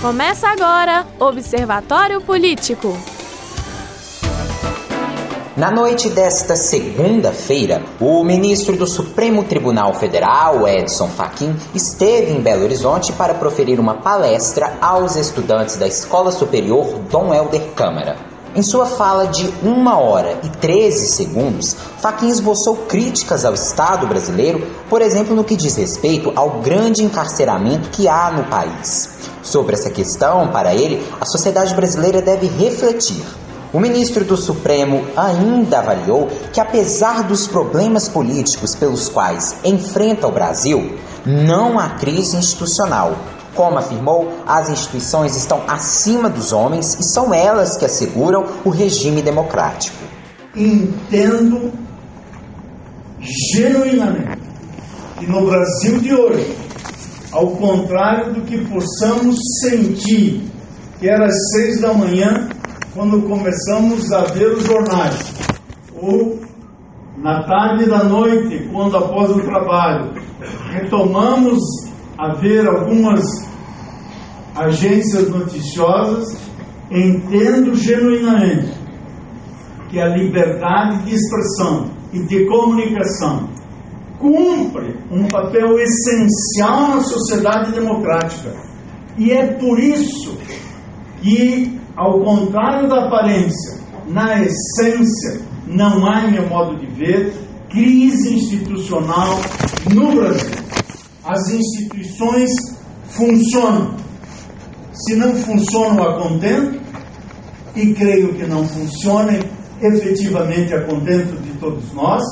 Começa agora Observatório Político. Na noite desta segunda-feira, o ministro do Supremo Tribunal Federal, Edson Fachin, esteve em Belo Horizonte para proferir uma palestra aos estudantes da Escola Superior Dom Helder Câmara. Em sua fala de 1 hora e 13 segundos, Fachin esboçou críticas ao Estado brasileiro, por exemplo, no que diz respeito ao grande encarceramento que há no país. Sobre essa questão, para ele, a sociedade brasileira deve refletir o ministro do Supremo ainda avaliou que, apesar dos problemas políticos pelos quais enfrenta o Brasil, não há crise institucional. Como afirmou, as instituições estão acima dos homens e são elas que asseguram o regime democrático. Entendo genuinamente que no Brasil de hoje, ao contrário do que possamos sentir que era às seis da manhã quando começamos a ver os jornais, ou na tarde da noite, quando após o trabalho, retomamos a ver algumas agências noticiosas, entendo genuinamente que a liberdade de expressão e de comunicação cumpre um papel essencial na sociedade democrática. E é por isso que ao contrário da aparência, na essência, não há, em meu modo de ver, crise institucional no Brasil. As instituições funcionam. Se não funcionam a contento, e creio que não funcionem efetivamente a contento de todos nós,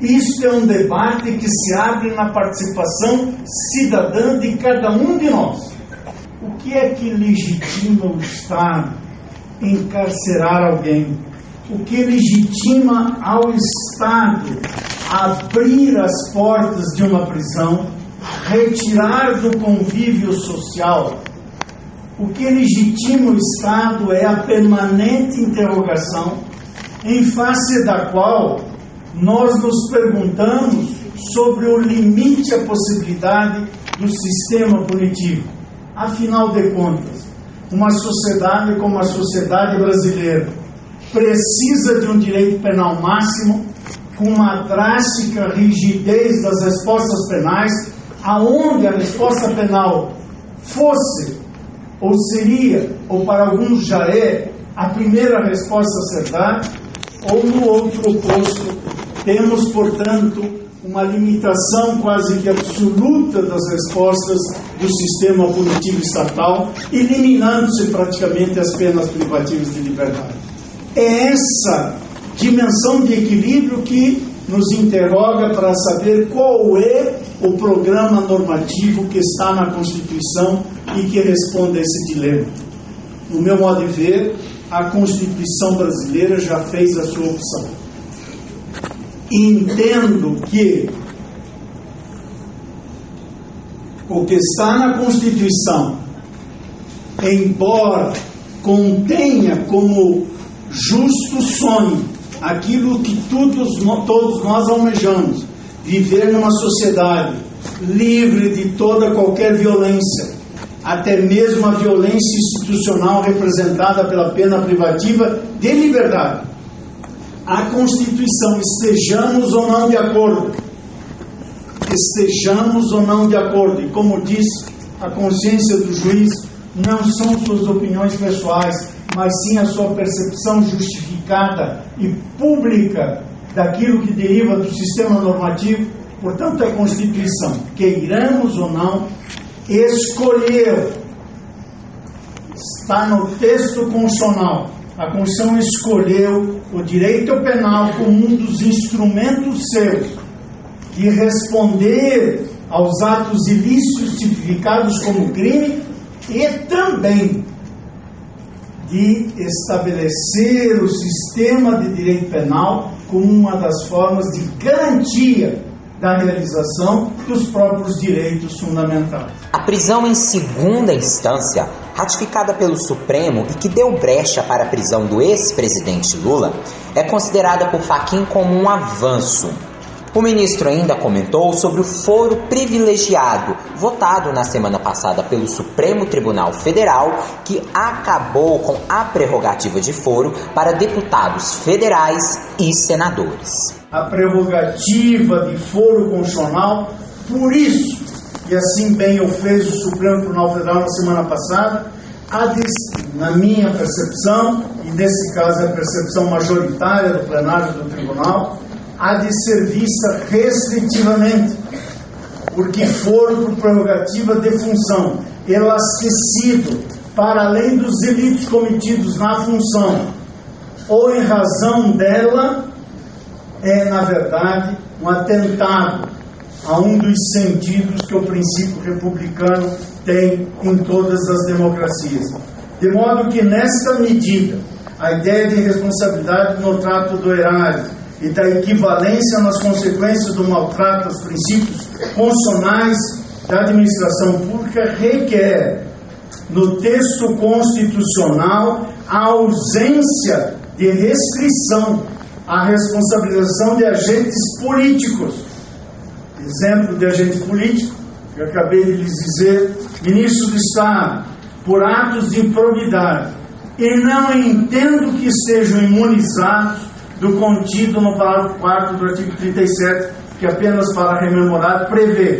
isso é um debate que se abre na participação cidadã de cada um de nós. O que é que legitima o Estado encarcerar alguém, o que legitima ao Estado abrir as portas de uma prisão, retirar do convívio social. O que legitima o Estado é a permanente interrogação, em face da qual nós nos perguntamos sobre o limite à possibilidade do sistema punitivo. Afinal de contas, uma sociedade como a sociedade brasileira precisa de um direito penal máximo com uma drástica rigidez das respostas penais, aonde a resposta penal fosse ou seria, ou para alguns já é, a primeira resposta a ser dada, ou no outro oposto, temos, portanto, uma limitação quase que absoluta das respostas do sistema punitivo estatal, eliminando-se praticamente as penas privativas de liberdade. É essa dimensão de equilíbrio que nos interroga para saber qual é o programa normativo que está na Constituição e que responde a esse dilema. No meu modo de ver, a Constituição brasileira já fez a sua opção entendo que o que está na Constituição, embora contenha como justo sonho aquilo que todos, todos nós almejamos, viver numa sociedade livre de toda qualquer violência, até mesmo a violência institucional representada pela pena privativa de liberdade a Constituição, estejamos ou não de acordo. Estejamos ou não de acordo. E como diz a consciência do juiz, não são suas opiniões pessoais, mas sim a sua percepção justificada e pública daquilo que deriva do sistema normativo. Portanto, a Constituição, queiramos ou não, escolheu, está no texto constitucional, a Constituição escolheu o direito penal como um dos instrumentos seus de responder aos atos ilícitos tipificados como crime e também de estabelecer o sistema de direito penal como uma das formas de garantia da realização dos próprios direitos fundamentais. A prisão em segunda instância, ratificada pelo Supremo e que deu brecha para a prisão do ex-presidente Lula, é considerada por Faquin como um avanço. O ministro ainda comentou sobre o foro privilegiado, votado na semana passada pelo Supremo Tribunal Federal, que acabou com a prerrogativa de foro para deputados federais e senadores. A prerrogativa de foro constitucional, por isso, e assim bem o fez o Supremo Tribunal Federal na semana passada, na minha percepção, e nesse caso é a percepção majoritária do plenário do tribunal, há de ser vista restritivamente, porque for por prerrogativa de função, elastecido para além dos delitos cometidos na função, ou em razão dela, é, na verdade, um atentado a um dos sentidos que o princípio republicano tem em todas as democracias. De modo que, nesta medida, a ideia de responsabilidade no trato do erário e da equivalência nas consequências do maltrato aos princípios constitucionais da administração pública requer, no texto constitucional, a ausência de restrição à responsabilização de agentes políticos. Exemplo de agente político, que acabei de lhes dizer, ministro do Estado, por atos de improbidade, e não entendo que sejam imunizados do contido no parágrafo 4 do artigo 37, que apenas para rememorar prevê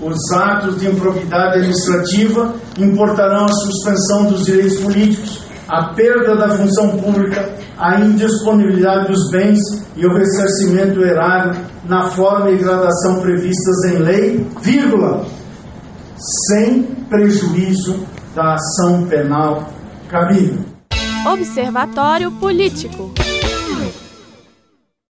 os atos de improbidade administrativa importarão a suspensão dos direitos políticos, a perda da função pública, a indisponibilidade dos bens e o ressarcimento erário na forma e gradação previstas em lei, vírgula, sem prejuízo da ação penal cabível. Observatório Político.